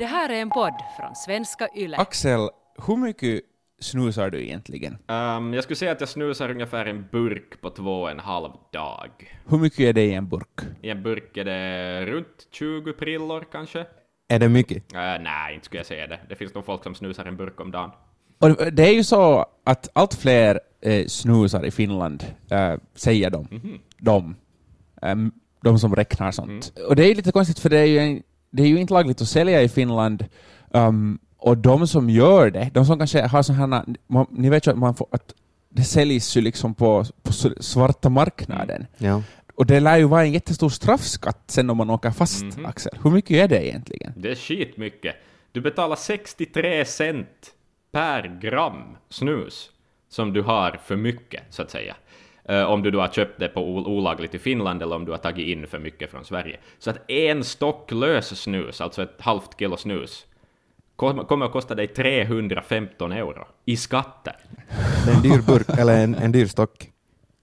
Det här är en podd från svenska YLE. Axel, hur mycket snusar du egentligen? Um, jag skulle säga att jag snusar ungefär en burk på två och en halv dag. Hur mycket är det i en burk? I en burk är det runt 20 prillor kanske? Är det mycket? Uh, nej, inte skulle jag säga det. Det finns nog folk som snusar en burk om dagen. Och det är ju så att allt fler eh, snusar i Finland, eh, säger de. Mhm. De. Em, de som räknar sånt. Och det är ju lite konstigt för det är ju, en, det är ju inte lagligt att sälja i Finland. Um, och de som gör det, de som kanske har sådana, man- ni vet ju att, man får, att det säljs ju liksom på, på svarta marknaden. Ja. Och det lär ju vara en jättestor straffskatt sen om man åker fast, Mhm. Axel. Hur mycket är det egentligen? Det är skitmycket. Du betalar 63 cent per gram snus som du har för mycket, så att säga. Eh, om du då har köpt det på ol- olagligt i Finland eller om du har tagit in för mycket från Sverige. Så att en stock lös snus, alltså ett halvt kilo snus, kom- kommer att kosta dig 315 euro i skatter. Det är en dyr burk, eller en, en dyr stock,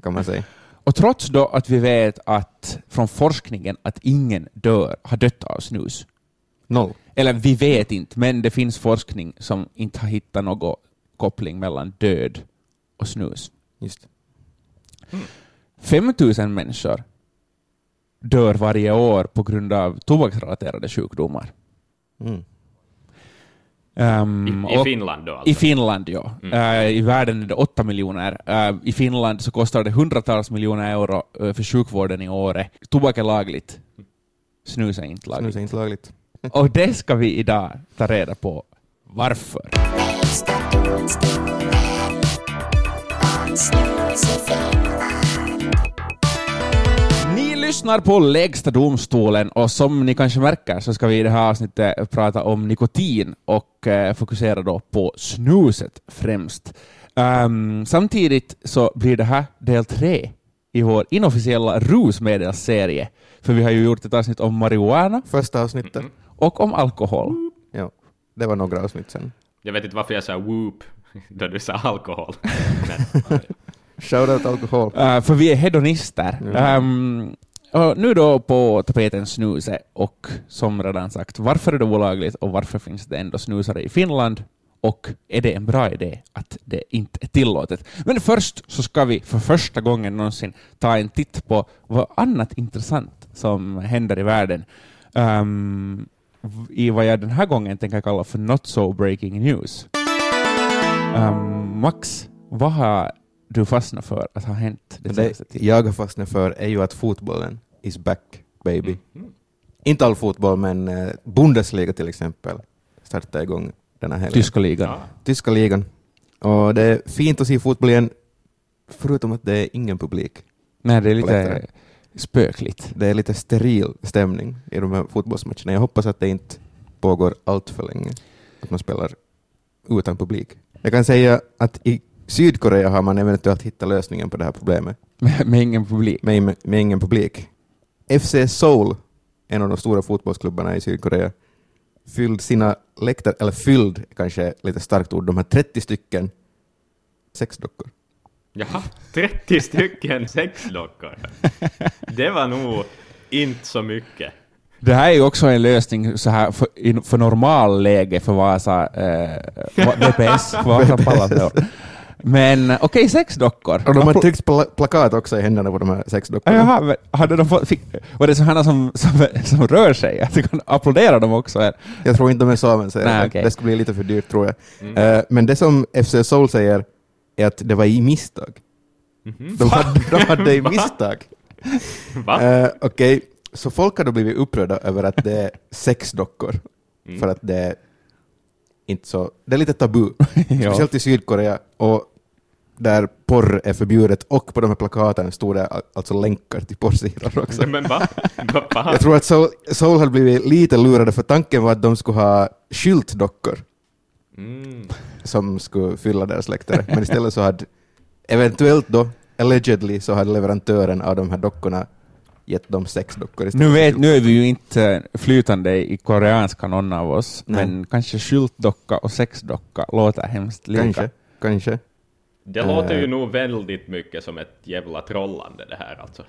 kan man säga. Och trots då att vi vet att från forskningen att ingen dör, har dött av snus. Noll. Eller vi vet inte, men det finns forskning som inte har hittat någon koppling mellan död och snus. Just. 5000 människor dör varje år på grund av tobaksrelaterade sjukdomar. Mm. Ehm, I, I Finland då alltså. I Finland, ja. Eh, I världen är det 8 miljoner. Eh, I Finland så kostar det hundratals miljoner euro eh, för sjukvården i året. Tobak är lagligt. Snus är inte lagligt. Snus är inte lagligt. Och det ska vi idag ta reda på varför. Lyssnar på Lägsta domstolen och som ni kanske märker så ska vi i det här avsnittet prata om nikotin och eh, fokusera då på snuset främst. Ehm, samtidigt så blir det här del tre i vår inofficiella rusmedelsserie, för vi har ju gjort ett avsnitt om marijuana Första avsnittet. och om alkohol. Ja. Det var några avsnitt sen. Jag vet inte varför jag sa whoop då du sa alkohol. Men, Shoutout alkohol. Uh, för vi är hedonister. Ehm, och nu då på tapeten snuset och som redan sagt, varför är det olagligt och varför finns det ändå snusare i Finland? Och är det en bra idé att det inte är tillåtet? Men först så ska vi för första gången någonsin ta en titt på vad annat intressant som händer i världen. Um, I vad jag den här gången tänker kalla för Not So Breaking News. Um, Max, vad har du fastnat för att ha hänt Det senaste tiden? jag har fastnat för är ju att fotbollen is back, baby. Inte all fotboll, men eh, Bundesliga till exempel startar igång den här helgen. Tyska ligan. ja. Tyska ligan. Och det är fint att se fotboll igen, förutom att det är ingen publik. Nej, det är lite spökligt. Det är lite steril stämning i de här fotbollsmatcherna. Jag hoppas att det inte pågår allt för länge, att man spelar utan publik. Jag kan säga att i Sydkorea har man eventuellt hittat lösningen på det här problemet Med, med ingen publik. med, med, med ingen publik. FC Seoul, en av de stora fotbollsklubbarna i Sydkorea, fylld sina läktare, eller fylld kanske lite starkt ord, de har 30 stycken sexdockor. Jaha, 30 stycken sexdockor. Det var nog inte så mycket. Det här är ju också en lösning så här för, in- för normalläge för Vasa eh, VPS, Vasa Palace. Men okej, sex dockor. Och de har tryckt pla- plakat också i händerna på de här Ja, sexdockorna. Jaha, men hade de fått, fick, var det sådana som, som, som rör sig? Att du kan applådera dem också? Här? Jag tror inte de är så men säger Nej, det. skulle bli lite för dyrt tror jag. Eh, men det som FC Seoul säger är att det var i misstag. De, hade, de hade i misstag. Va? Eh, Okej, så folk har då blivit upprörda över att det är sexdockor. Mm. För att det är inte så... Det är lite tabu. Speciellt i Sydkorea. Och där porr är förbjudet och på de här plakaten stod det al- alltså länkar till porrsidor också. Men va? Va? Jag tror att Seoul, Seoul hade blivit lite lurade för tanken var att de skulle ha skyltdockor Mm. som skulle fylla deras läktare. Men istället så hade eventuellt då, allegedly, så hade leverantören av de här dockorna gett dem sex dockor istället. Nu, vet, nu är vi ju inte flytande i koreanska någon av oss, Nej. men kanske skyltdocka och sexdocka låter hemskt lika. Kanske, kanske. Det låter ju nog väldigt mycket som ett jävla trollande det här alltså.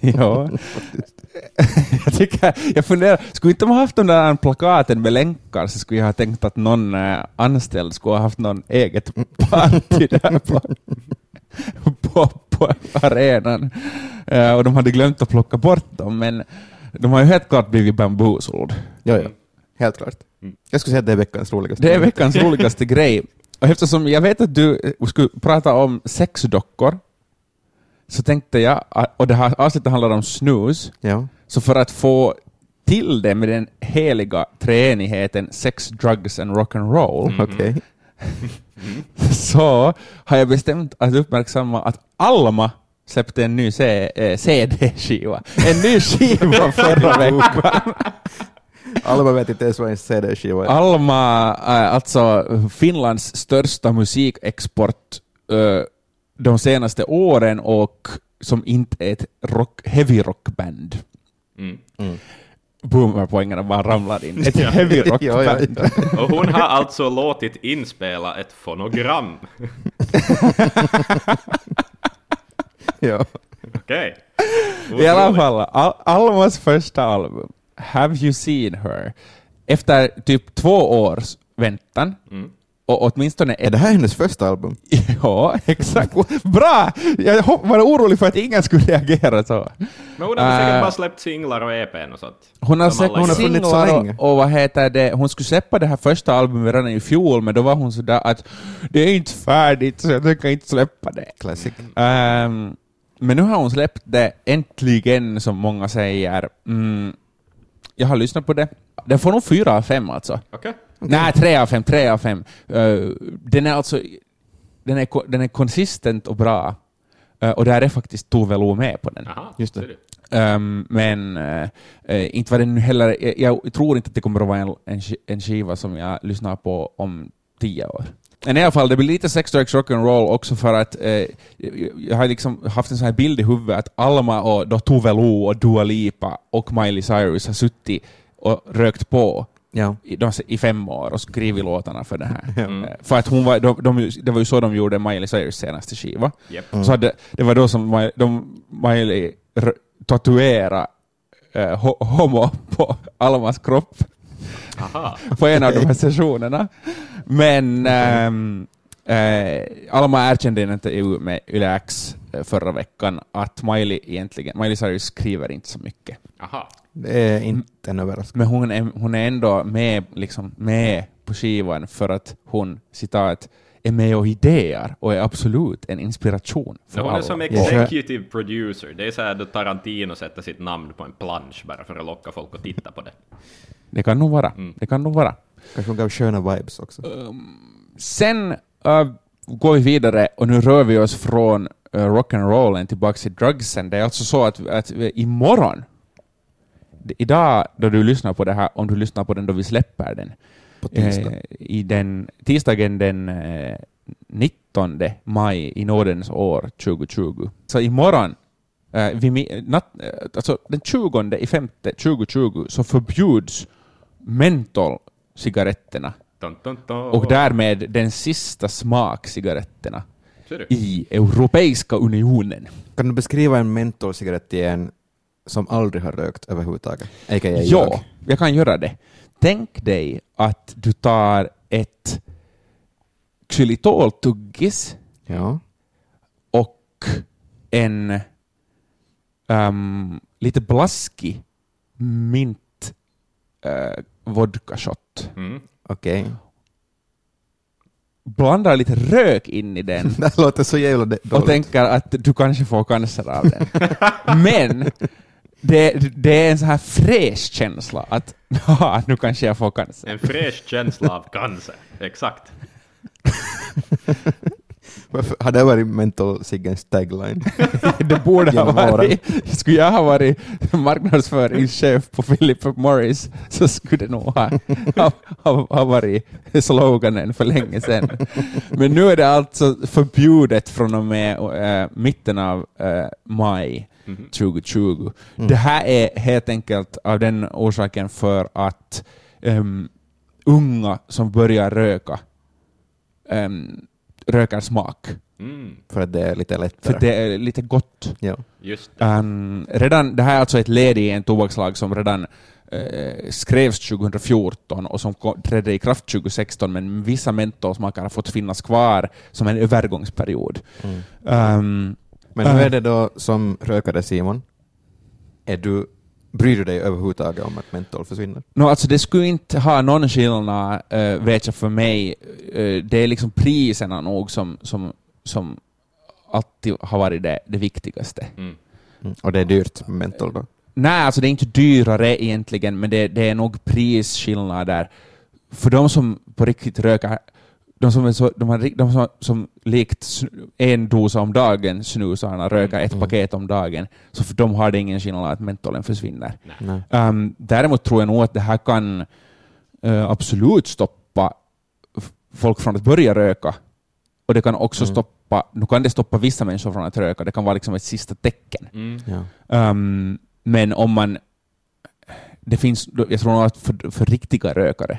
ja. jag, tycker, jag funderar, skulle inte man haft de där plakaten med länkar så skulle jag ha tänkt att någon eh, anställd skulle ha haft någon eget party där på, på, på arenan. Eh, och de hade glömt att plocka bort dem, men de har ju helt klart blivit bambusoled. Ja, ja. Helt klart. Jag skulle säga att det är veckans roligaste. Det är veckans roligaste grej. Och eftersom jag vet att du eh, skulle prata om sexdockor, så tänkte jag, att- och det här avsnittet handlar om snus, Ja. så för att få till det med den heliga treenigheten sex, drugs and rock'n'roll, Okej. så har jag bestämt att uppmärksamma att Alma släppte en ny eh, CD-skiva. En ny skiva förra veckan. Alla vet inte ens vad en CD-skiva är. Alma, äh, alltså Finlands största musikexport äh, de senaste åren och som inte är ett rock, heavy rockband. Mm. Boomerpoängerna bara ramlar in. Ett heavy rockband. ja. Och hon har alltså låtit inspela ett fonogram. ja. Okej. I alla fall, Al Almas första album, Have You Seen Her, efter typ två års väntan, Mm. Och åtminstone Är ett det här hennes första album? Ja, exakt. Bra! Jag var orolig för att ingen skulle reagera så. Men hon har väl säkert Äh. bara släppt singlar och EPn och sånt. Hon har alla hon har funnits så länge. och, och vad heter det, hon skulle släppa det här första albumet redan i fjol, men då var hon sådär att det är inte färdigt så jag tänker inte släppa det. Classic. Ehm, men nu har hon släppt det äntligen, som många säger. Mm, jag har lyssnat på det. Den får nog fyra av fem alltså. Okej. Nej, tre av fem, tre av fem. Eh, den är alltså den är, den är konsistent och bra. Eh, och där är faktiskt Tove Lo med på den. Aha, Just. Ehm, men eh, inte var den nu heller... Jag, jag tror inte att det kommer att vara en, en, en skiva som jag lyssnar på om tio år. Men i alla fall, det blir lite Sex Drugs Rock'n'Roll också för att eh, jag- jag har liksom haft en sån här bild i huvudet att Alma och då Tove Lo och Dua Lipa och Miley Cyrus har suttit och rökt på Ja. i, de, i fem år och skrivit låtarna för det här. Mm. För att hon var, de, de, det var ju så de gjorde Miley Cyrus senaste skiva. Japp. Så hade, det var då som Miley, de, Miley r- tatuerade eh, ho, homo på Almas kropp Aha. på en av de här sessionerna. Men ehm, eh, Alma erkände i en intervju med Yle X eh, förra veckan att Miley egentligen, Miley Cyrus skriver inte så mycket. Aha. Det är inte en överraskning. Men hon är, hon är ändå med, liksom, med på skivan för att hon, citat, är med och idéer och är absolut en inspiration för Hon är alla. som Ja. executive producer. Det är så här då Tarantino sätter sitt namn på en plansch bara för att locka folk att titta på det. Det kan nog vara. Mm. Det kan nog vara. Kanske hon gav sköna vibes också. Sen äh, går vi vidare och nu rör vi oss från uh, rock'n'rollen tillbaka till drugsen. Det är alltså så att, att imorgon, idag då du lyssnar på det här, om du lyssnar på den då vi släpper den, På tisdag. eh, i den, tisdagen den eh, 19 maj i nådens år 2020. Så imorgon, eh, vid, mi- natt, eh, alltså den 20 i femte 2020, så förbjuds mentolcigaretterna och därmed den sista smakcigaretterna i Europeiska unionen. Kan du beskriva en mentolcigarett till en som aldrig har rökt överhuvudtaget? A.k.a. Ja, jag. jag kan göra det. Tänk dig att du tar ett xylitoltuggis Ja. och en ehm, lite blaskig mint uh, vodka shot. Mm. Okej. Blandar lite rök in i den Det låter så jävla de- och dåligt. tänker att du kanske får cancer av den. Men det, det är en så här fräsch känsla att nu kanske jag får cancer. En fräsch känsla av cancer. Exakt. Varför- Har det varit mentolciggens tagline? Det borde ha varit, skulle jag ha varit marknadsföringschef på Philip Morris så skulle det nog ha, ha, ha, ha varit sloganen för länge sedan. Men nu är det alltså förbjudet från och med eh, mitten av eh, maj Mhm. 2020. Det här är helt enkelt av den orsaken för att ehm, unga som börjar röka ehm, röker smak. Mm, För att det är lite lättare. För det är lite gott. Ja. just det. Um, redan, det här är alltså ett led i en tobakslag som redan eh, skrevs 2014 och som trädde i kraft 2016, men vissa mentolsmaker har fått finnas kvar som en övergångsperiod. Mm. Um, Men hur Äh. är det då som rökare Simon? Är du, bryr du dig överhuvudtaget om att mentol försvinner? No, alltså det skulle inte ha någon skillnad, uh, vet jag, för mig. Eh, det är liksom priserna nog som, som, som alltid har varit det, det viktigaste. Mm. Mm. Och det är dyrt med mentol då? Nej, alltså det är inte dyrare egentligen, men det, det är nog prisskillnader. För de som på riktigt röker, de som, de, har, de som, som likt en dosa om dagen snusarna röker ett Mm. paket om dagen, så för dem har det ingen skillnad att mentolen försvinner. Nej. Um, däremot tror jag nog att det här kan eh, absolut stoppa folk från att börja röka. Och det kan också Mm. stoppa, nu kan det stoppa vissa människor från att röka, det kan vara liksom ett sista tecken. Mm. Ja. Um, men om man... Det finns, jag tror nog att för, för riktiga rökare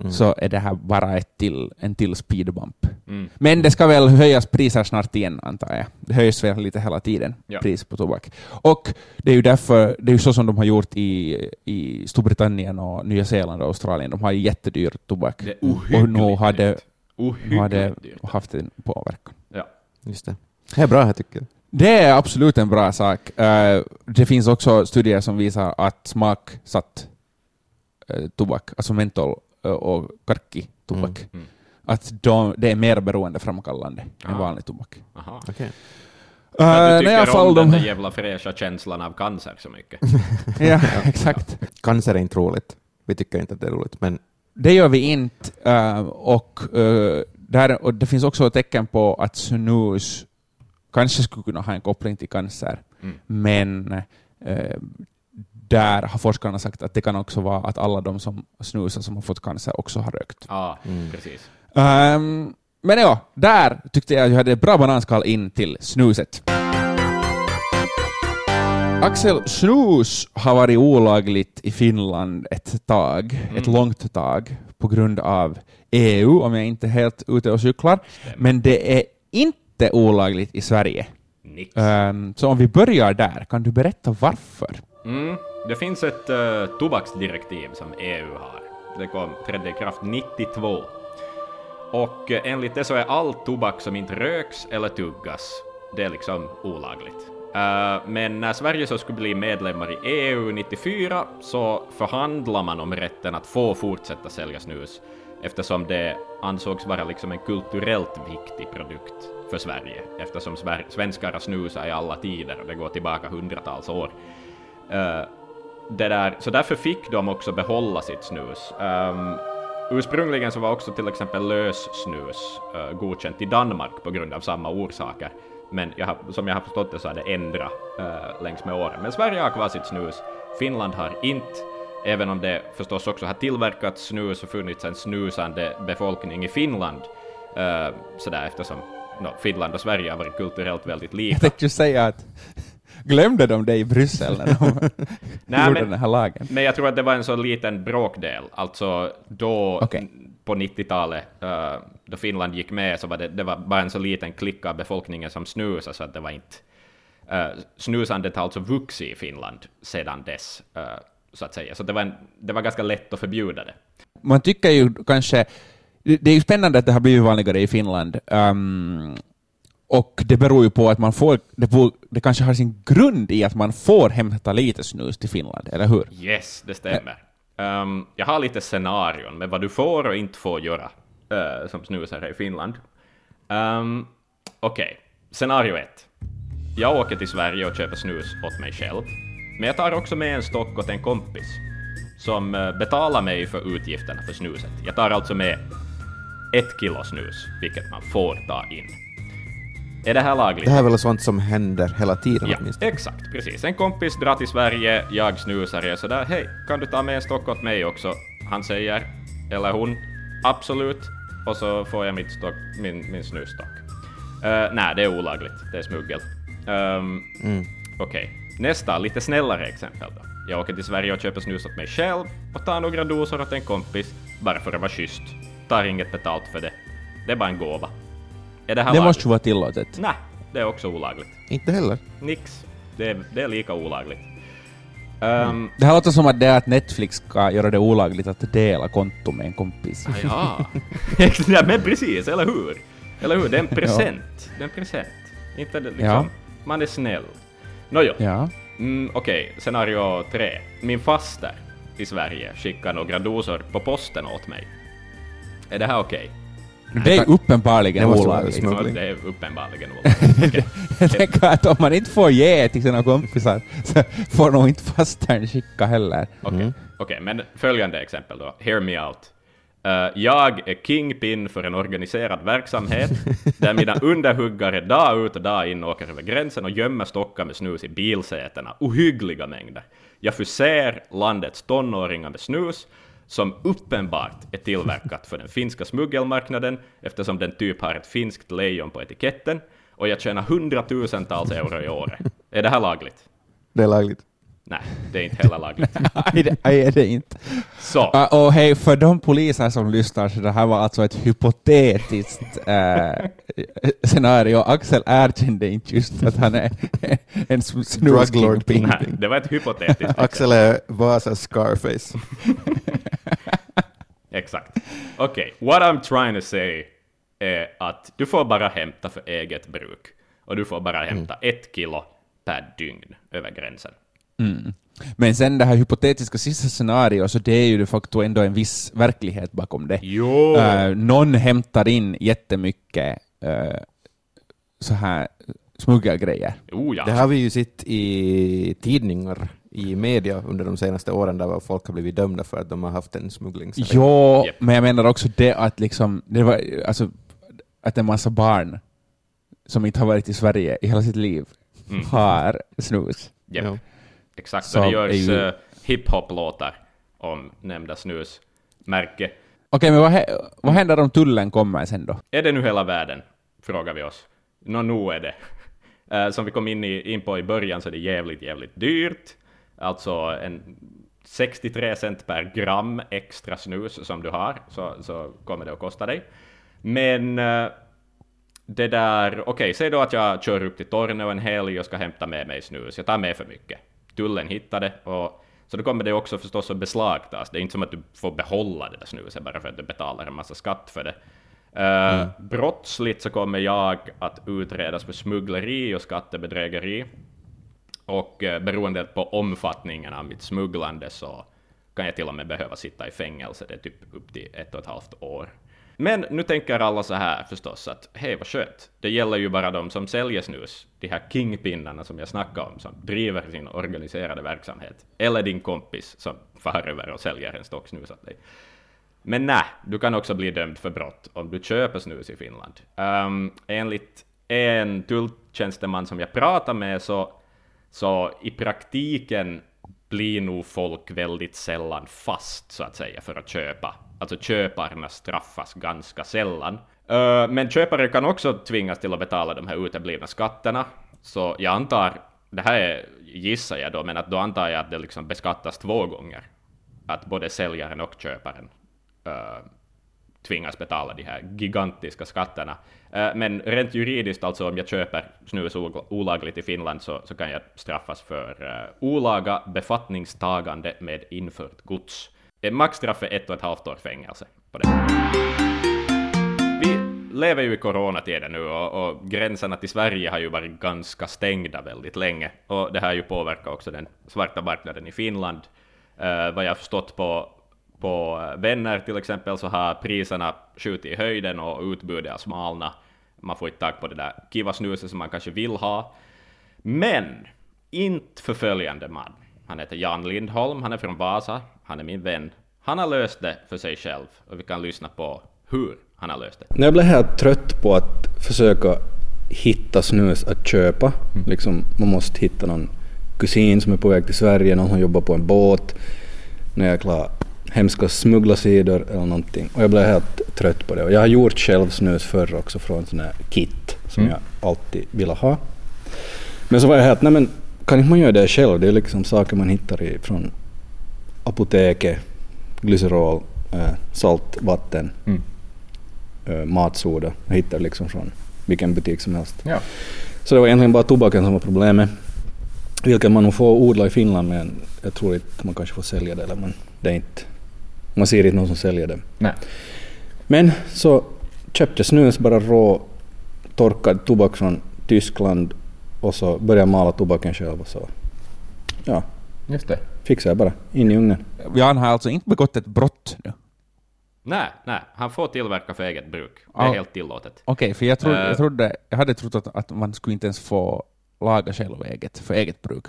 Mm. så är det här bara ett till, en till speedbump. Mm. Men det ska väl höjas priser snart igen, antar jag. Det höjs väl lite hela tiden, Ja. pris på tobak. Och det är ju därför, det är ju så som de har gjort i, i Storbritannien och Nya Zeeland och Australien. De har ju jättedyr tobak. Det är Och nu har det, nu har det haft en påverkan. Ja. Just det. Det är bra här tycker jag. Det är absolut en bra sak. Eh, det finns också studier som visar att smaksatt uh, tobak, alltså mentol eh, och karki tobak, Mm. Mm. att de, det är mer beroendeframkallande än Ah. vanlig tobak. Aha. Okej. Uh, att du nej, tycker fall om de... den där jävla fräscha känslan av cancer så mycket. ja, exakt. Cancer är inte roligt. Vi tycker inte att det är roligt, men Det gör vi inte. eh, och, eh, där, och det finns också tecken på att snus kanske skulle kunna ha en koppling till cancer. Mm. Men där har forskarna sagt att det kan också vara att alla de som snusar som har fått cancer också har rökt. Ja, Mm. precis. Ehm, men ja, där tyckte jag att jag hade ett bra bananskal in till snuset. Axel, snus har varit olagligt i Finland ett tag, ett Mm. långt tag, på grund av EU, om jag inte är helt ute och cyklar. Stämmer. Men det är inte olagligt i Sverige. Nix. Ehm, så om vi börjar där, kan du berätta varför? Mm. Det finns ett uh, tobaksdirektiv som EU har. Det kom, trädde i kraft 92. Och uh, enligt det så är all tobak som inte röks eller tuggas, det är liksom olagligt. Uh, men när Sverige så skulle bli medlemmar i EU 94 så förhandlar man om rätten att få fortsätta sälja snus eftersom det ansågs vara liksom en kulturellt viktig produkt för Sverige eftersom Sver- svenskar har snusat i alla tider och det går tillbaka hundratals år. Uh, det där, så därför fick de också behålla sitt snus. Um, ursprungligen så var också till exempel lössnus uh, godkänt i Danmark på grund av samma orsaker. Men jag har, som jag har förstått det så har det ändrat uh, längs med åren. Men Sverige har kvar sitt snus, Finland har inte, även om det förstås också har tillverkats snus och funnits en snusande befolkning i Finland. Uh, sådär eftersom no, Finland och Sverige har varit kulturellt väldigt lika. Jag tänkte ju säga att glömde de det i Bryssel när de Nej, gjorde men- den här lagen? Men jag tror att det var en så liten bråkdel. Alltså då n- på 90-talet, eh, då Finland gick med, så var det, det var bara en så liten klick av befolkningen som snusade, så att det var inte... Uh, snusandet har alltså vuxit i Finland sedan dess, eh, så att säga. Så det var, en, det var ganska lätt att förbjuda det. man tycker ju kanske... Det är ju spännande att det har blivit vanligare i Finland. Ehm, och det beror ju på att man får... Det, får, det kanske har sin grund i att man får hämta lite snus till Finland, eller hur? Yes, det stämmer. Ehm, jag har lite scenarion med vad du får och inte får göra uh, som snusare i Finland. Um, Okej, scenario ett. Jag åker till Sverige och köper snus åt mig själv, men jag tar också med en stock åt en kompis som eh, betalar mig för utgifterna för snuset. Jag tar alltså med ett kilo snus, vilket man får ta in. Är det här lagligt? det här är väl sånt som händer hela tiden Ja, åtminstone. exakt, precis. En kompis drar till Sverige, jag snusar, jag är sådär, hej, kan du ta med en stock åt mig också? Han säger, eller hon, absolut, och så får jag mitt stock, min, min snusstock. Uh, nej, det är olagligt, det är smuggel. Um, Mm. Okej, nästa, lite snällare exempel då. Jag åker till Sverige och köper snus åt mig själv och tar några doser åt en kompis, bara för att vara schysst. Tar inget betalt för det. Det är bara en gåva. Är det här Det lagligt? måste ju vara tillåtet. Nej, det är också olagligt. Inte heller. Nix. Det är, det är lika olagligt. Ehm, Det här låter som att det är att Netflix ska göra det olagligt att dela konto med en kompis. Ja, ja men precis, eller hur? Eller hur? Det är en present. Det är en present. Inte liksom, Ja. man är snäll. Nåjo, Ja. mm, okej, scenario tre. Min faster i Sverige skickar några dosor på posten åt mig. Är det här okej? Det är uppenbarligen olagligt. det är uppenbarligen olagligt. Jag tänker att om man inte får ge till sina kompisar så får nog inte fastern skicka heller. Okej, okej, men följande exempel då. Hear me out. Eh, jag är kingpin för en organiserad verksamhet där mina underhuggare dag ut och dag in åker över gränsen och gömmer stockar med snus i bilsätena. Ohyggliga mängder. Jag förser landets tonåringar med snus som uppenbart är tillverkat för den finska smuggelmarknaden eftersom den typ har ett finskt lejon på etiketten och jag tjänar hundratusentals euro i året. Är det här lagligt? Det är lagligt. Nej, det är inte heller lagligt. Nej, det är det inte. Så. Ah, och hej, för de poliser som lyssnar, så det här var alltså ett hypotetiskt äh, scenario. Axel erkände inte just att han är en sm- Druglord snuskingpin. Nej, det var ett hypotetiskt Axel är Vasas Scarface. Exakt. Okej, what I'm trying to say är att du får bara hämta för eget bruk. Och du får bara hämta ett kilo per dygn över gränsen. Mm. Men sen det här hypotetiska sista scenariot, så det är ju de facto ändå en viss verklighet bakom det. Jo! Eh, någon hämtar in jättemycket uh, så här smuggelgrejer. Oh ja. Det har vi ju sett i tidningar, i media under de senaste åren där folk har blivit dömda för att de har haft en smugglingsare. Jo, men jag menar också det att liksom, det var, alltså, att en massa barn som inte har varit i Sverige i hela sitt liv Mm. har snus. Japp. Ja. Exakt, Så det är görs ju- eh, hiphop-låtar om nämnda snusmärke. Okej, men vad, hä- vad händer om tullen kommer sen då? Är det nu hela världen? Frågar vi oss. Nå, nu är det. Eh, som vi kom in, i, in på i början så är det jävligt, jävligt dyrt. Alltså en 63 cent per gram extra snus som du har, så, så kommer det att kosta dig. Men eh, det där, okej, säg då att jag kör upp till Torneå en helg och ska hämta med mig snus. Jag tar med för mycket. Tullen hittar det och så då kommer det också förstås att beslagtas. Det är inte som att du får behålla det där snuset bara för att du betalar en massa skatt för det. Uh, Brottsligt så kommer jag att utredas för smuggleri och skattebedrägeri. Och eh, beroende på omfattningen av mitt smugglande så kan jag till och med behöva sitta i fängelse, det är typ upp till ett och ett halvt år. Men nu tänker alla så här förstås att hej vad skönt, det gäller ju bara de som säljer snus, de här kingpinnarna som jag snackade om, som driver sin organiserade verksamhet. Eller din kompis som far över och säljer en stock snus åt dig. Men nej, du kan också bli dömd för brott om du köper snus i Finland. Um, enligt en tulltjänsteman som jag pratade med så, så i praktiken blir nog folk väldigt sällan fast så att säga för att köpa. Alltså köparna straffas ganska sällan. Eh, men köpare kan också tvingas till att betala de här uteblivna skatterna. Så jag antar, det här är, gissar jag då, men att då antar jag att det liksom beskattas två gånger. Att både säljaren och köparen eh, tvingas betala de här gigantiska skatterna. Eh, men rent juridiskt, alltså om jag köper snus olagligt i Finland så, så kan jag straffas för eh, olaga befattningstagande med infört gods. Maxstraff är ett och ett halvt år fängelse på det. Vi lever ju i coronatider nu och, och gränserna till Sverige har ju varit ganska stängda väldigt länge. Och det här har ju påverkat också den svarta marknaden i Finland. Uh, vad jag förstått på, på vänner till exempel så har priserna skjutit i höjden och utbudet har smalnat. Man får inte tag på det där kiva snuset som man kanske vill ha. Men inte förföljande man. Han heter Jan Lindholm, han är från Vasa, han är min vän. Han har löst det för sig själv och vi kan lyssna på hur han har löst det. När jag blev helt trött på att försöka hitta snus att köpa, liksom, man måste hitta någon kusin som är på väg till Sverige, någon som jobbar på en båt, några jäkla hemska smugglarsidor eller någonting. Och jag blev helt trött på det. Och jag har gjort själv snus förr också från sån här kit som jag alltid ville ha. Men så var jag helt, nej men kan inte man göra det själv? Det är liksom saker man hittar i, från apoteket, glycerol, eh, saltvatten, eh, matsoda. Jag hittar liksom från vilken butik som helst. Ja. Så det var egentligen bara tobaken som var problemet. Vilket man nog får odla i Finland men jag tror inte man kanske får sälja det. Eller man, det är inte, man ser inte någon som säljer det. Nej. Men så köpte snus, bara rå torkad tobak från Tyskland och så började jag mala tobaken själv och så ja, Just det. fixade jag bara in i ugnen. Jan har alltså inte begått ett brott nu. Nej, nej, han får tillverka för eget bruk. Det är Ja. helt tillåtet. Okej, för jag, trodde, Eh. jag, trodde, jag hade trott att, att man skulle inte ens få laga själv eget, för eget bruk.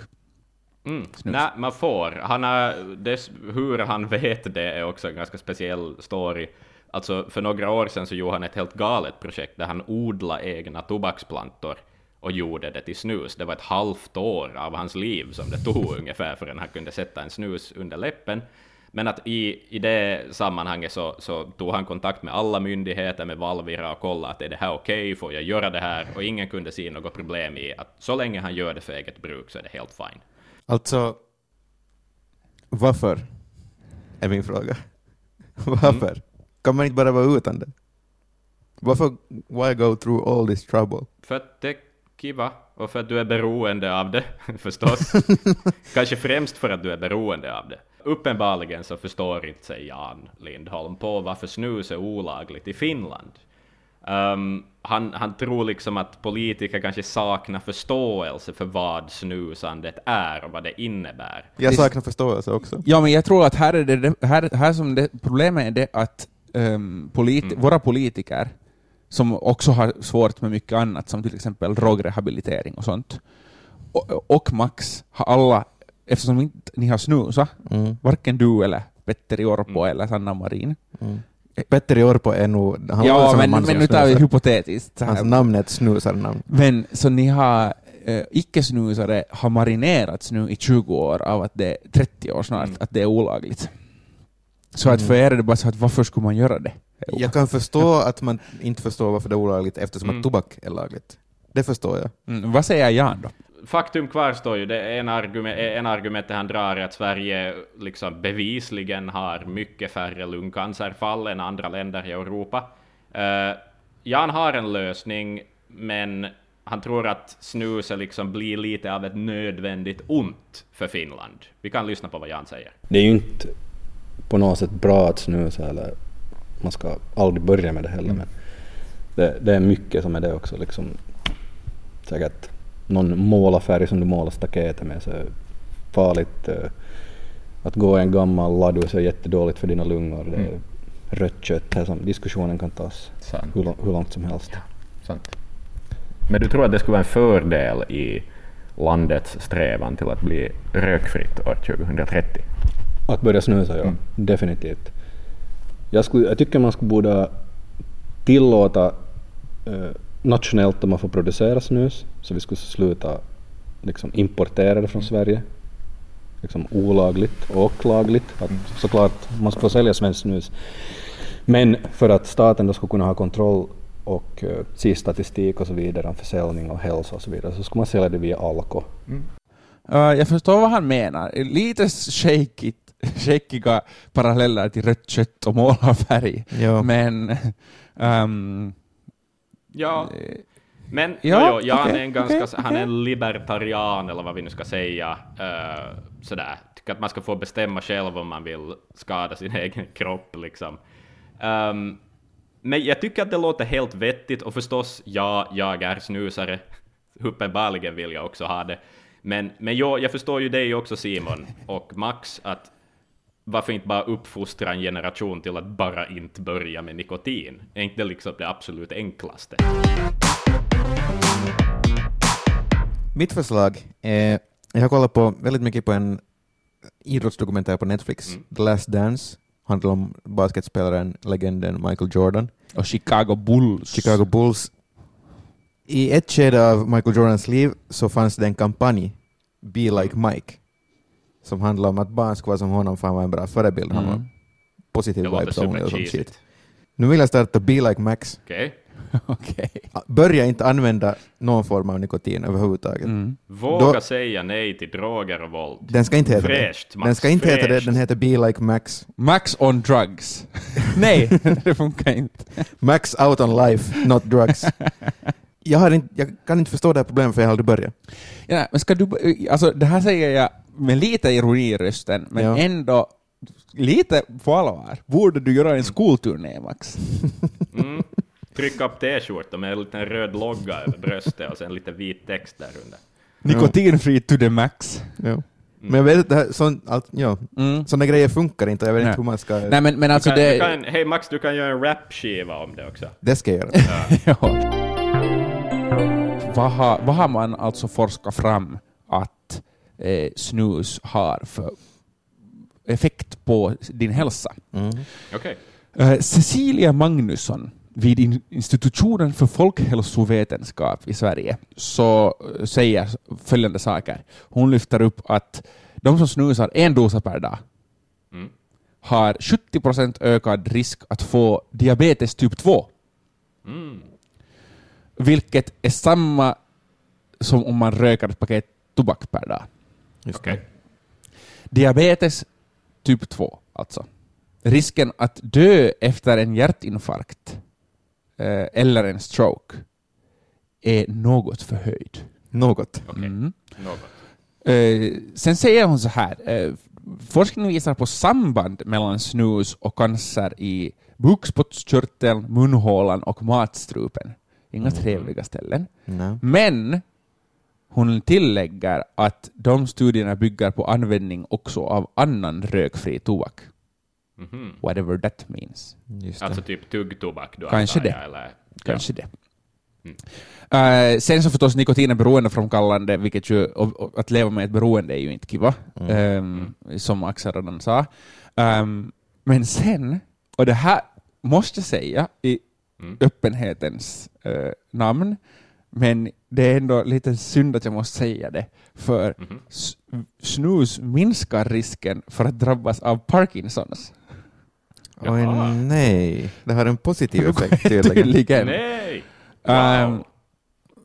Mm. Nej, man får. Han har, dess, hur han vet det är också en ganska speciell story. Alltså, för några år sedan så gjorde han ett helt galet projekt där han odlade egna tobaksplantor och gjorde det till snus. Det var ett halvt år av hans liv som det tog ungefär förrän han kunde sätta en snus under läppen. Men att i, i det sammanhanget så, så tog han kontakt med alla myndigheter, med Valvira och kollade att är det här okej, får jag göra det här? Och ingen kunde se något problem i att så länge han gör det för eget bruk så är det helt fine. Alltså, varför? Är min fråga. Varför? Kan man inte bara vara utan det? Varför, why go through all this trouble? För att det är kiva och för att du är beroende av det, förstås. Kanske främst för att du är beroende av det. Uppenbarligen så förstår inte sig Jan Lindholm på varför snus är olagligt i Finland. Ehm, han, han tror liksom att politiker kanske saknar förståelse för vad snusandet är och vad det innebär. Jag saknar förståelse också. Ja, men jag tror att här är det, här, här som det, problemet är det att ehm, politi- våra politiker, som också har svårt med mycket annat, som till exempel drogrehabilitering och sånt, och, och Max har alla, eftersom inte ni har snusat, Mm. varken du eller Petteri Orpo eller Sanna Marin. Mm. Petteri Orpo är nog... Han ja, men, men nu tar vi hypotetiskt. Hans namn är ett snusarnamn. Men så ni har eh, icke-snusare har marinerats nu i 20 år av att det är 30 år snart, att det är olagligt. Så att för er är det bara så att varför skulle man göra det? Jag kan förstå att man inte förstår varför det är olagligt eftersom Mm. att tobak är lagligt. Det förstår jag. Mm, vad säger Jan då? Faktum kvarstår ju, det är en argument, en argument han drar är att Sverige liksom bevisligen har mycket färre lungcancerfall än andra länder i Europa. Uh, Jan har en lösning, men han tror att snuset liksom blir lite av ett nödvändigt ont för Finland. Vi kan lyssna på vad Jan säger. Det är ju inte på något sätt bra att snusa eller man ska aldrig börja med det heller men det, det är mycket som är det också liksom. Säkert någon målarfärg som du målar staketet med så är farligt. eh, Att gå i en gammal ladus är jättedåligt för dina lungor. Det är rött kött. Det är som, diskussionen kan tas Sant. hur, hur långt som helst. Sant. Men du tror att det skulle vara en fördel i landets strävan till att bli rökfritt år 2030? Att börja snusa, ja. Definitivt. Jag, skulle, jag tycker man skulle borde tillåta eh, nationellt att man får producera snus, så vi skulle sluta liksom, importera det från Sverige. Liksom olagligt och lagligt. Att, Såklart, man ska få sälja svenskt snus. Men för att staten då ska kunna ha kontroll och uh, se statistik och så vidare om försäljning och hälsa och så vidare, så ska man sälja det via Alko. Uh, jag förstår vad han menar. Lite shakigt, shakiga paralleller till rött kött och målarfärg. Ja. Men... ehm, Ja, eh, men Ja, ja, jo, Jan okej, är en ganska, okej, han är en libertarian eller vad vi nu ska säga. Uh, sådär, tycker att man ska få bestämma själv om man vill skada sin egen kropp liksom. Ehm, men jag tycker att det låter helt vettigt och förstås, ja, jag är snusare. Uppenbarligen vill jag också ha det. Men, men jo, jag förstår ju dig också Simon och Max att varför inte bara uppfostra en generation till att bara inte börja med nikotin? Är inte det liksom det absolut enklaste? Mitt förslag är, jag har kollat på väldigt mycket på en idrottsdokumentär på Netflix, The Last Dance, handlar om basketspelaren, legenden Michael Jordan. och Chicago Bulls. Chicago Bulls. I ett skede av Michael Jordans liv så fanns det en kampanj, Be Like Mike, som handlar om att barn ska vara som honom för han var en bra förebild. Han var Mm. positiv Det låter vibes only och sånt shit. Nu vill jag starta Be Like Max. Okej? Okej. Börja inte använda någon form av nikotin överhuvudtaget. Mm. Våga Då- säga nej till droger och våld. Den ska inte heta Fräscht, det. Max, Den ska inte heta det, fräscht. den heter Be Like Max. Max on drugs. Nej, det funkar inte. Max out on life, not drugs. Jag, har inte, jag kan inte förstå det här problemet för jag har aldrig börjat. Ja, men ska du, alltså, det här säger jag med lite ironi i rösten, men Ja. ändå lite på allvar. Borde du göra en skolturné, Max? Mm. Trycka upp t-skjorta med en liten röd logga över bröstet och sen lite vit text där under. Nikotinfri to the max. Ja. Men jag vet här, sån, allt, ja, Mm. sådana grejer funkar inte, jag vet Nej. inte hur man ska... Nej, men, men alltså Kan, du det... kan, hej Max, du kan göra en rap-skiva om det också. Det ska jag göra. ja. vad, har, vad har man alltså forskat fram eh, snus har för effekt på din hälsa? Mm. Okej. Eh, Cecilia Magnusson vid in- institutionen för folkhälsovetenskap i Sverige så eh, säger följande saker. Hon lyfter upp att de som snusar en dosa per dag Mm. har 70 procent ökad risk att få diabetes typ 2, Mm. vilket är samma som om man röker ett paket tobak per dag. Just det. Diabetes typ 2, alltså. Risken att dö efter en hjärtinfarkt eh, eller en stroke är något förhöjd. Något. Okej. Mm. Något. Eh, sen säger hon så här. Eh, forskning visar på samband mellan snus och cancer i bukspottkörteln, munhålan och matstrupen. Inga trevliga ställen. Nej. Men hon tillägger att de studierna bygger på användning också av annan rökfri tobak. Mhm. Whatever that means. Just det. Alltså typ tuggtobak då? Kanske det. jag, Eller? Kanske det. Mm. Eh, sen så förstås nikotin är beroendeframkallande, vilket ju, och, och, att leva med ett beroende är ju inte kiva, ehm, som Axel redan sa. Ehm, men sen, och det här måste jag säga i Mm. öppenhetens eh, namn, men det är ändå lite synd att jag måste säga det, för Mhm. s- snus minskar risken för att drabbas av Parkinsons. Oj, nej. Det har en positiv effekt tydligen. Tydligen. Nej! Wow!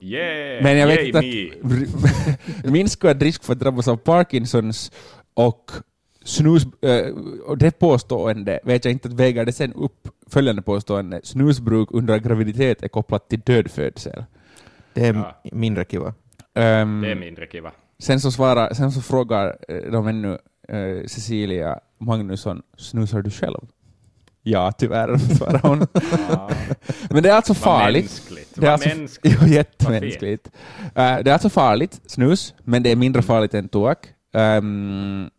Yeah! Men jag vet Yay att minskad risk för att drabbas av Parkinsons och snus, eh, och det påstående vet jag inte att väger det sen upp följande påstående. Snusbruk under graviditet är kopplat till dödfödsel. Det är Ja. mindre kiva. Ehm, Det är mindre kiva. sen, så svarar, sen så frågar eh, de ännu eh, Cecilia Magnusson, snusar du själv? Ja, tyvärr, svarar hon. Ja. Men det är alltså farligt. mänskligt. Det är alltså, mänskligt. jo, jättemänskligt. Eh, det är alltså farligt, snus, men det är mindre farligt än tobak. Um,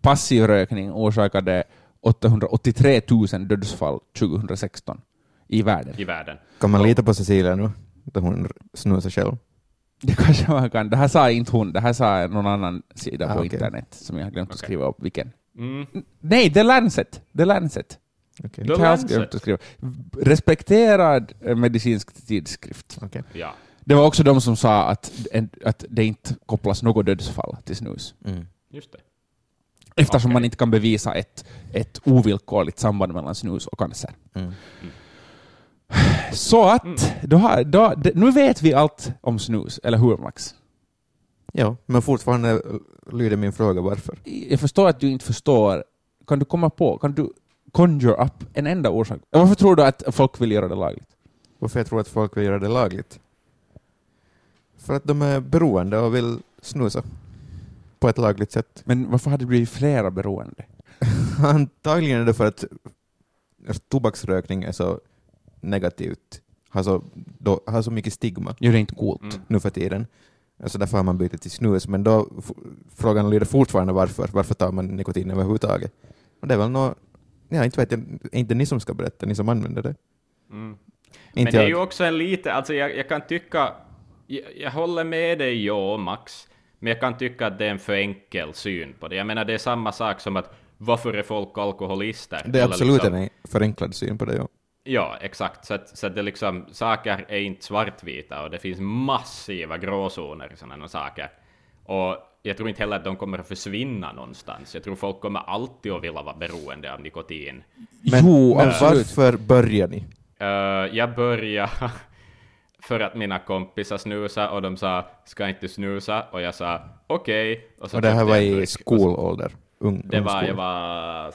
passiv rökning orsakade 883 000 dödsfall 2016 i världen. I världen. Kan man lita på Cecilia nu? Då hon snusar själv. Det kanske man kan. Det här sa inte hon, det här sa någon annan sida Ah, på okej. internet som jag har glömt att Okej. skriva upp. Vilken? Mm. Nej, The Lancet! The Lancet. Okej. The Lancet. glömt att skriva. Respekterad eh, medicinsk tidskrift. Okej. Ja. Det var också de som sa att, att det inte kopplas något dödsfall till snus. Mm. Just det. Eftersom Okej. man inte kan bevisa ett, ett ovillkorligt samband mellan snus och cancer. Mm. Så att, Mm. då har, då, nu vet vi allt om snus, eller hur Max? Ja, men fortfarande lyder min fråga varför. Jag förstår att du inte förstår. Kan du komma på, kan du conjure up en enda orsak? Varför tror du att folk vill göra det lagligt? Varför jag tror att folk vill göra det lagligt? För att de är beroende och vill snusa. På ett lagligt sätt. Men varför har det blivit flera beroende? Antagligen är det för att tobaksrökning är så negativt, har så, då, har så mycket stigma Jo, det är inte coolt. Mm. nu för tiden. Alltså därför har man bytt till snus, men då frågan lyder fortfarande varför. Varför tar man nikotin överhuvudtaget? Och det är väl nå ja, inte vet jag, inte ni som ska berätta, ni som använder det. Mm. Inte Men det är ju också en lite, alltså jag, jag kan tycka, jag, jag håller med dig, ja, Max, men jag kan tycka att det är en för enkel syn på det. Jag menar, det är samma sak som att varför är folk alkoholister? Det är absolut liksom, en förenklad syn på det. Ja. Ja, exakt. Så att, så att det liksom, saker är inte svartvita och det finns massiva gråzoner i sådana saker. Och jag tror inte heller att de kommer att försvinna någonstans. Jag tror folk kommer alltid att vilja vara beroende av nikotin. Men, jo, men absolut. varför börjar ni? Eh, jag började för att mina kompisar snusa och de sa ska inte snusa och jag sa okej. Och, så Och det här var i skolålder? Ung, Det ung var, skol. jag var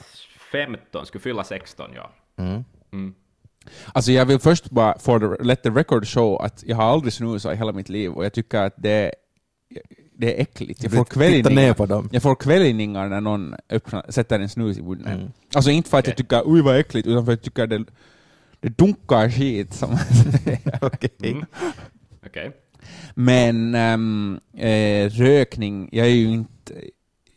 15, skulle fylla 16 ja. Mm. Mm. Alltså jag vill först bara for the, let the record show att jag har aldrig snusat i hela mitt liv och jag tycker att det, det är äckligt. Jag får kvällningar, på dem. jag får kvällningar när någon öppnar, sätter en snus i munnen. Mm. Alltså inte för att jag Okej. tycker oj vad äckligt, utan för att jag tycker det, det dunkar skit. Som Okej. Mm. Okej. Men ehm, eh, rökning, jag är ju inte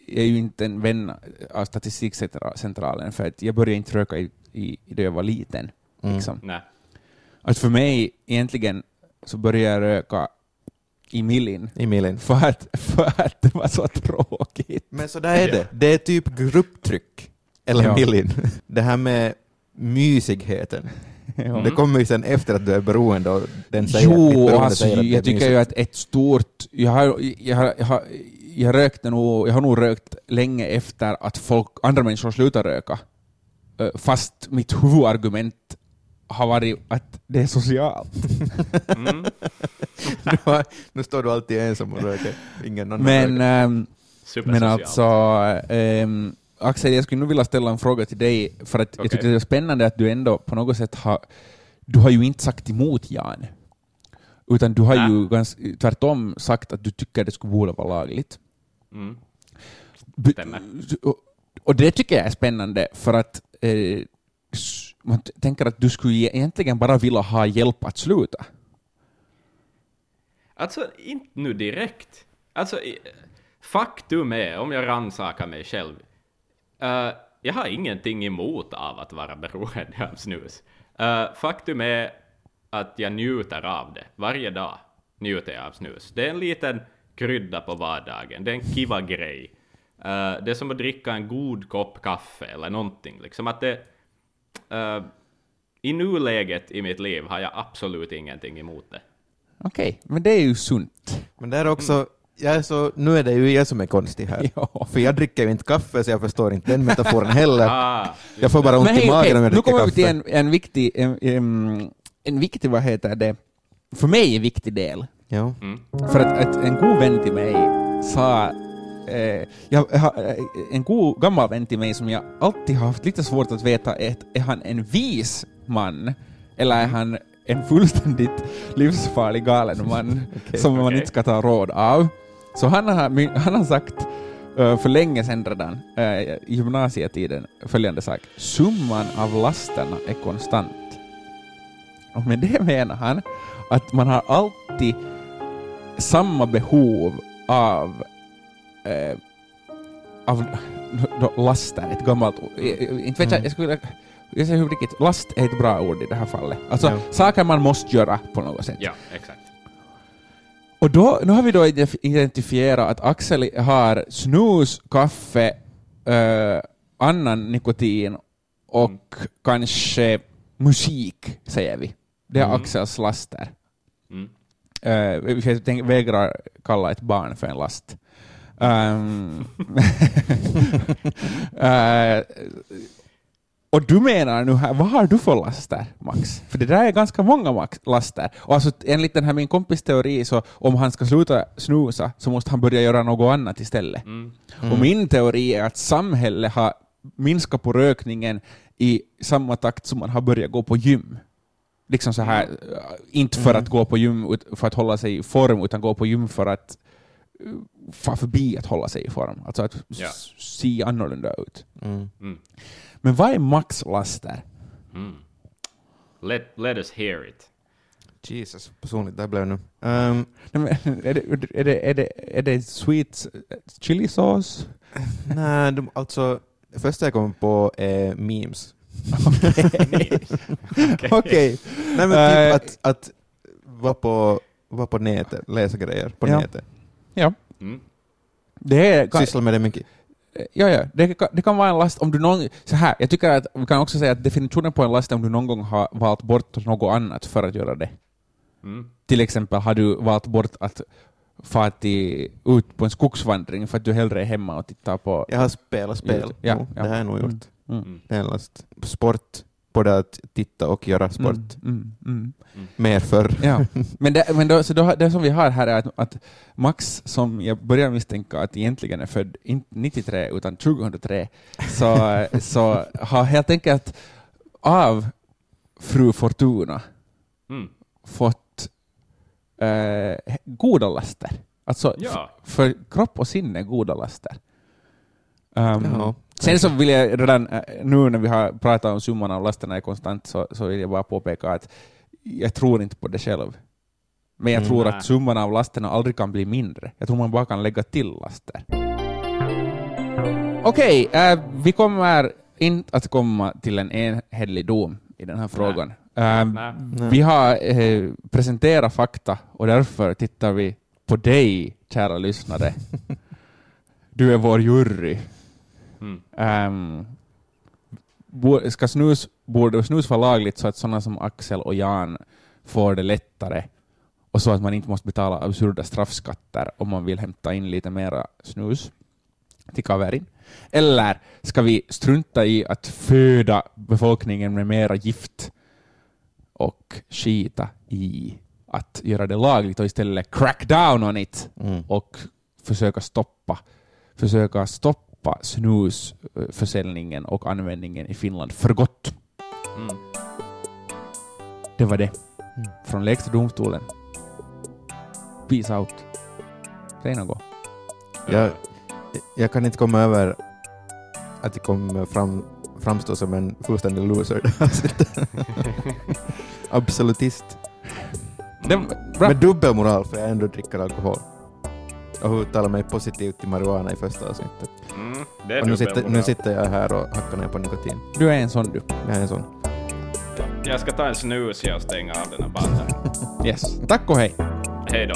jag är ju inte en vän av Statistikcentralen för att jag började inte röka i, i, då jag var liten. Mm. Liksom. Nej. Att för mig egentligen så började jag röka i millin I milen. för att, för att det var så tråkigt. Men så där är det. Det är typ grupptryck. Eller Ja. millin. Det här med mysigheten. Ja. Det kommer ju sen efter att du är beroende och den säger, Jo, beroende alltså, säger att det är jag tycker mysigt. ju att ett stort... Jag har, jag, har, jag, har, jag, rökte nog, jag har nog rökt länge efter att folk, andra människor slutar röka. Eh, Fast mitt huvudargument har varit att det är socialt. Mm. nu, har, nu står du alltid ensam och röker. Ingen annan Men, röker. ehm, men alltså, ehm, Axel, jag skulle nog vilja ställa en fråga till dig, för att jag Okej. tycker det är spännande att du ändå på något sätt har... Du har ju inte sagt emot Jan, utan du har Nä. ju ganska, tvärtom sagt att du tycker det skulle borde vara lagligt. Mm. Stämmer. Och, och det tycker jag är spännande, för att eh, man tänker att du skulle egentligen bara vilja ha hjälp att sluta. Alltså, inte nu direkt. Alltså, faktum är, om jag rannsakar mig själv, uh, jag har ingenting emot av att vara beroende av snus. Uh, faktum är att jag njuter av det. Varje dag njuter jag av snus. Det är en liten krydda på vardagen. Det är en kiva grej. Uh, det är som att dricka en god kopp kaffe eller någonting. Liksom att det eh, I nuläget i mitt liv har jag absolut ingenting emot det. Okej, men det är ju sunt. Men det är också, jag är så, nu är det ju jag som är konstig här. Ja. För jag dricker ju inte kaffe så jag förstår inte den metaforen heller. Ah, jag får bara ont Men i hej, magen okej, om jag nu dricker kommer vi kaffe. till en, en viktig, en, en, en viktig, vad heter det, för mig en viktig del. Ja. mm. För att, att en god vän till mig sa, eh, jag, har, eh, en god gammal vän till mig som jag alltid har haft lite svårt att veta, är, är han en vis man eller är han en fullständigt livsfarlig galen man Okej. som man Okej. inte ska ta råd av. Så han har, han har sagt eh, för länge sedan redan, eh, i gymnasietiden, följande sak. Summan av lasterna är konstant. Och med det menar han att man har alltid samma behov av, eh, av då, laster, ett gammalt ord. Inte vet jag, Mm. jag skulle jag säger hur riktigt, last är ett bra ord i det här fallet. Alltså Ja. saker man måste göra på något sätt. Ja, exakt. Och då, nu har vi då identif- identifierat att Axel har snus, kaffe, eh, annan nikotin och kanske musik, säger vi. Det är Mm. Axels laster. Mm. Jag tänk, vägrar kalla ett barn för en last. Eh, och du menar nu här, vad har du för laster, Max? För det där är ganska många max, laster. Och alltså, enligt den här min kompis teori, så om han ska sluta snusa så måste han börja göra något annat istället. Mm. Och min teori är att samhället har minskat på rökningen i samma takt som man har börjat gå på gym. Liksom så här, Mm. äh, inte för att gå på gym för att hålla sig i form, utan gå på gym för att uh, få förbi att hålla sig i form. Alltså att Ja. se annorlunda ut. Mm. Mm. Men vad är Max laster? Mm. Let, let us hear it. Jesus, personligt det blev nu. Um, Nej, Är det, är det, är det, är det sweet chili sauce? nej, de, alltså, det första jag kom på är memes. Okej. Nej men Eh, typ att, att vara på, var på nätet, läsa grejer på Ja. nätet. Ja. Mm. Det är, Syssla med det mycket. Ja, ja. Det, kan, det kan vara en last om du någon... Så här, jag tycker att vi kan också säga att definitionen på en last är om du någon gång har valt bort något annat för att göra det. Mm. Till exempel har du valt bort att fara till, ut på en skogsvandring för att du hellre är hemma och tittar på... Jag har spelat spel. Ja, ja. Det har jag nog gjort. Mm, Mm. Det är en last. Sport, både att titta och göra sport. Mm, mm, mm. Mer förr. Ja. Men, det, men då, så då, har- det som vi har här är att, att Max, som jag börjar misstänka att egentligen är född inte 93 utan 2003, så, så har helt enkelt av fru Fortuna Mm. fått eh, goda laster. Alltså Ja. för kropp och sinne goda laster. Um, Ja. Sen så vill jag redan eh, nu när vi har pratat om summan av lasterna konstant så, så vill jag bara påpeka att jag tror inte på det själv. Men jag Mm. tror Nej. att summan av lasterna aldrig kan bli mindre. Jag tror man bara kan lägga till laster. Okej, eh, vi kommer inte att komma till en enhällig dom i den här frågan. Eh, Nej. vi har eh, presenterat fakta och därför tittar vi på dig, kära lyssnare. Du är vår jury. Mm. Um, ska snus, borde snus vara lagligt så att sådana som Axel och Jan får det lättare och så att man inte måste betala absurda straffskatter om man vill hämta in lite mera snus till kaverin? Eller ska vi strunta i att föda befolkningen med mera gift och skita i att göra det lagligt och istället crack down on it Mm. och försöka stoppa, försöka stoppa snusförsäljningen och användningen i Finland för gott. Mm. Det var det. Mm. Från lägsta domstolen. Peace out. Säg något. Jag, jag kan inte komma över att jag kommer fram, framstå som en fullständig loser det. Absolutist. Det, bra. Med dubbelmoral för jag ändå dricker alkohol. Och uttalar mig positivt till marijuana i första avsnittet. Mm. Det är Och nu sitter, nu sitter jag här och hackar ner på nikotin. Du är en sån du. Jag är en sån. Jag ska ta en snus och stänga av den här banden. Yes. Tack och hej. Hej då.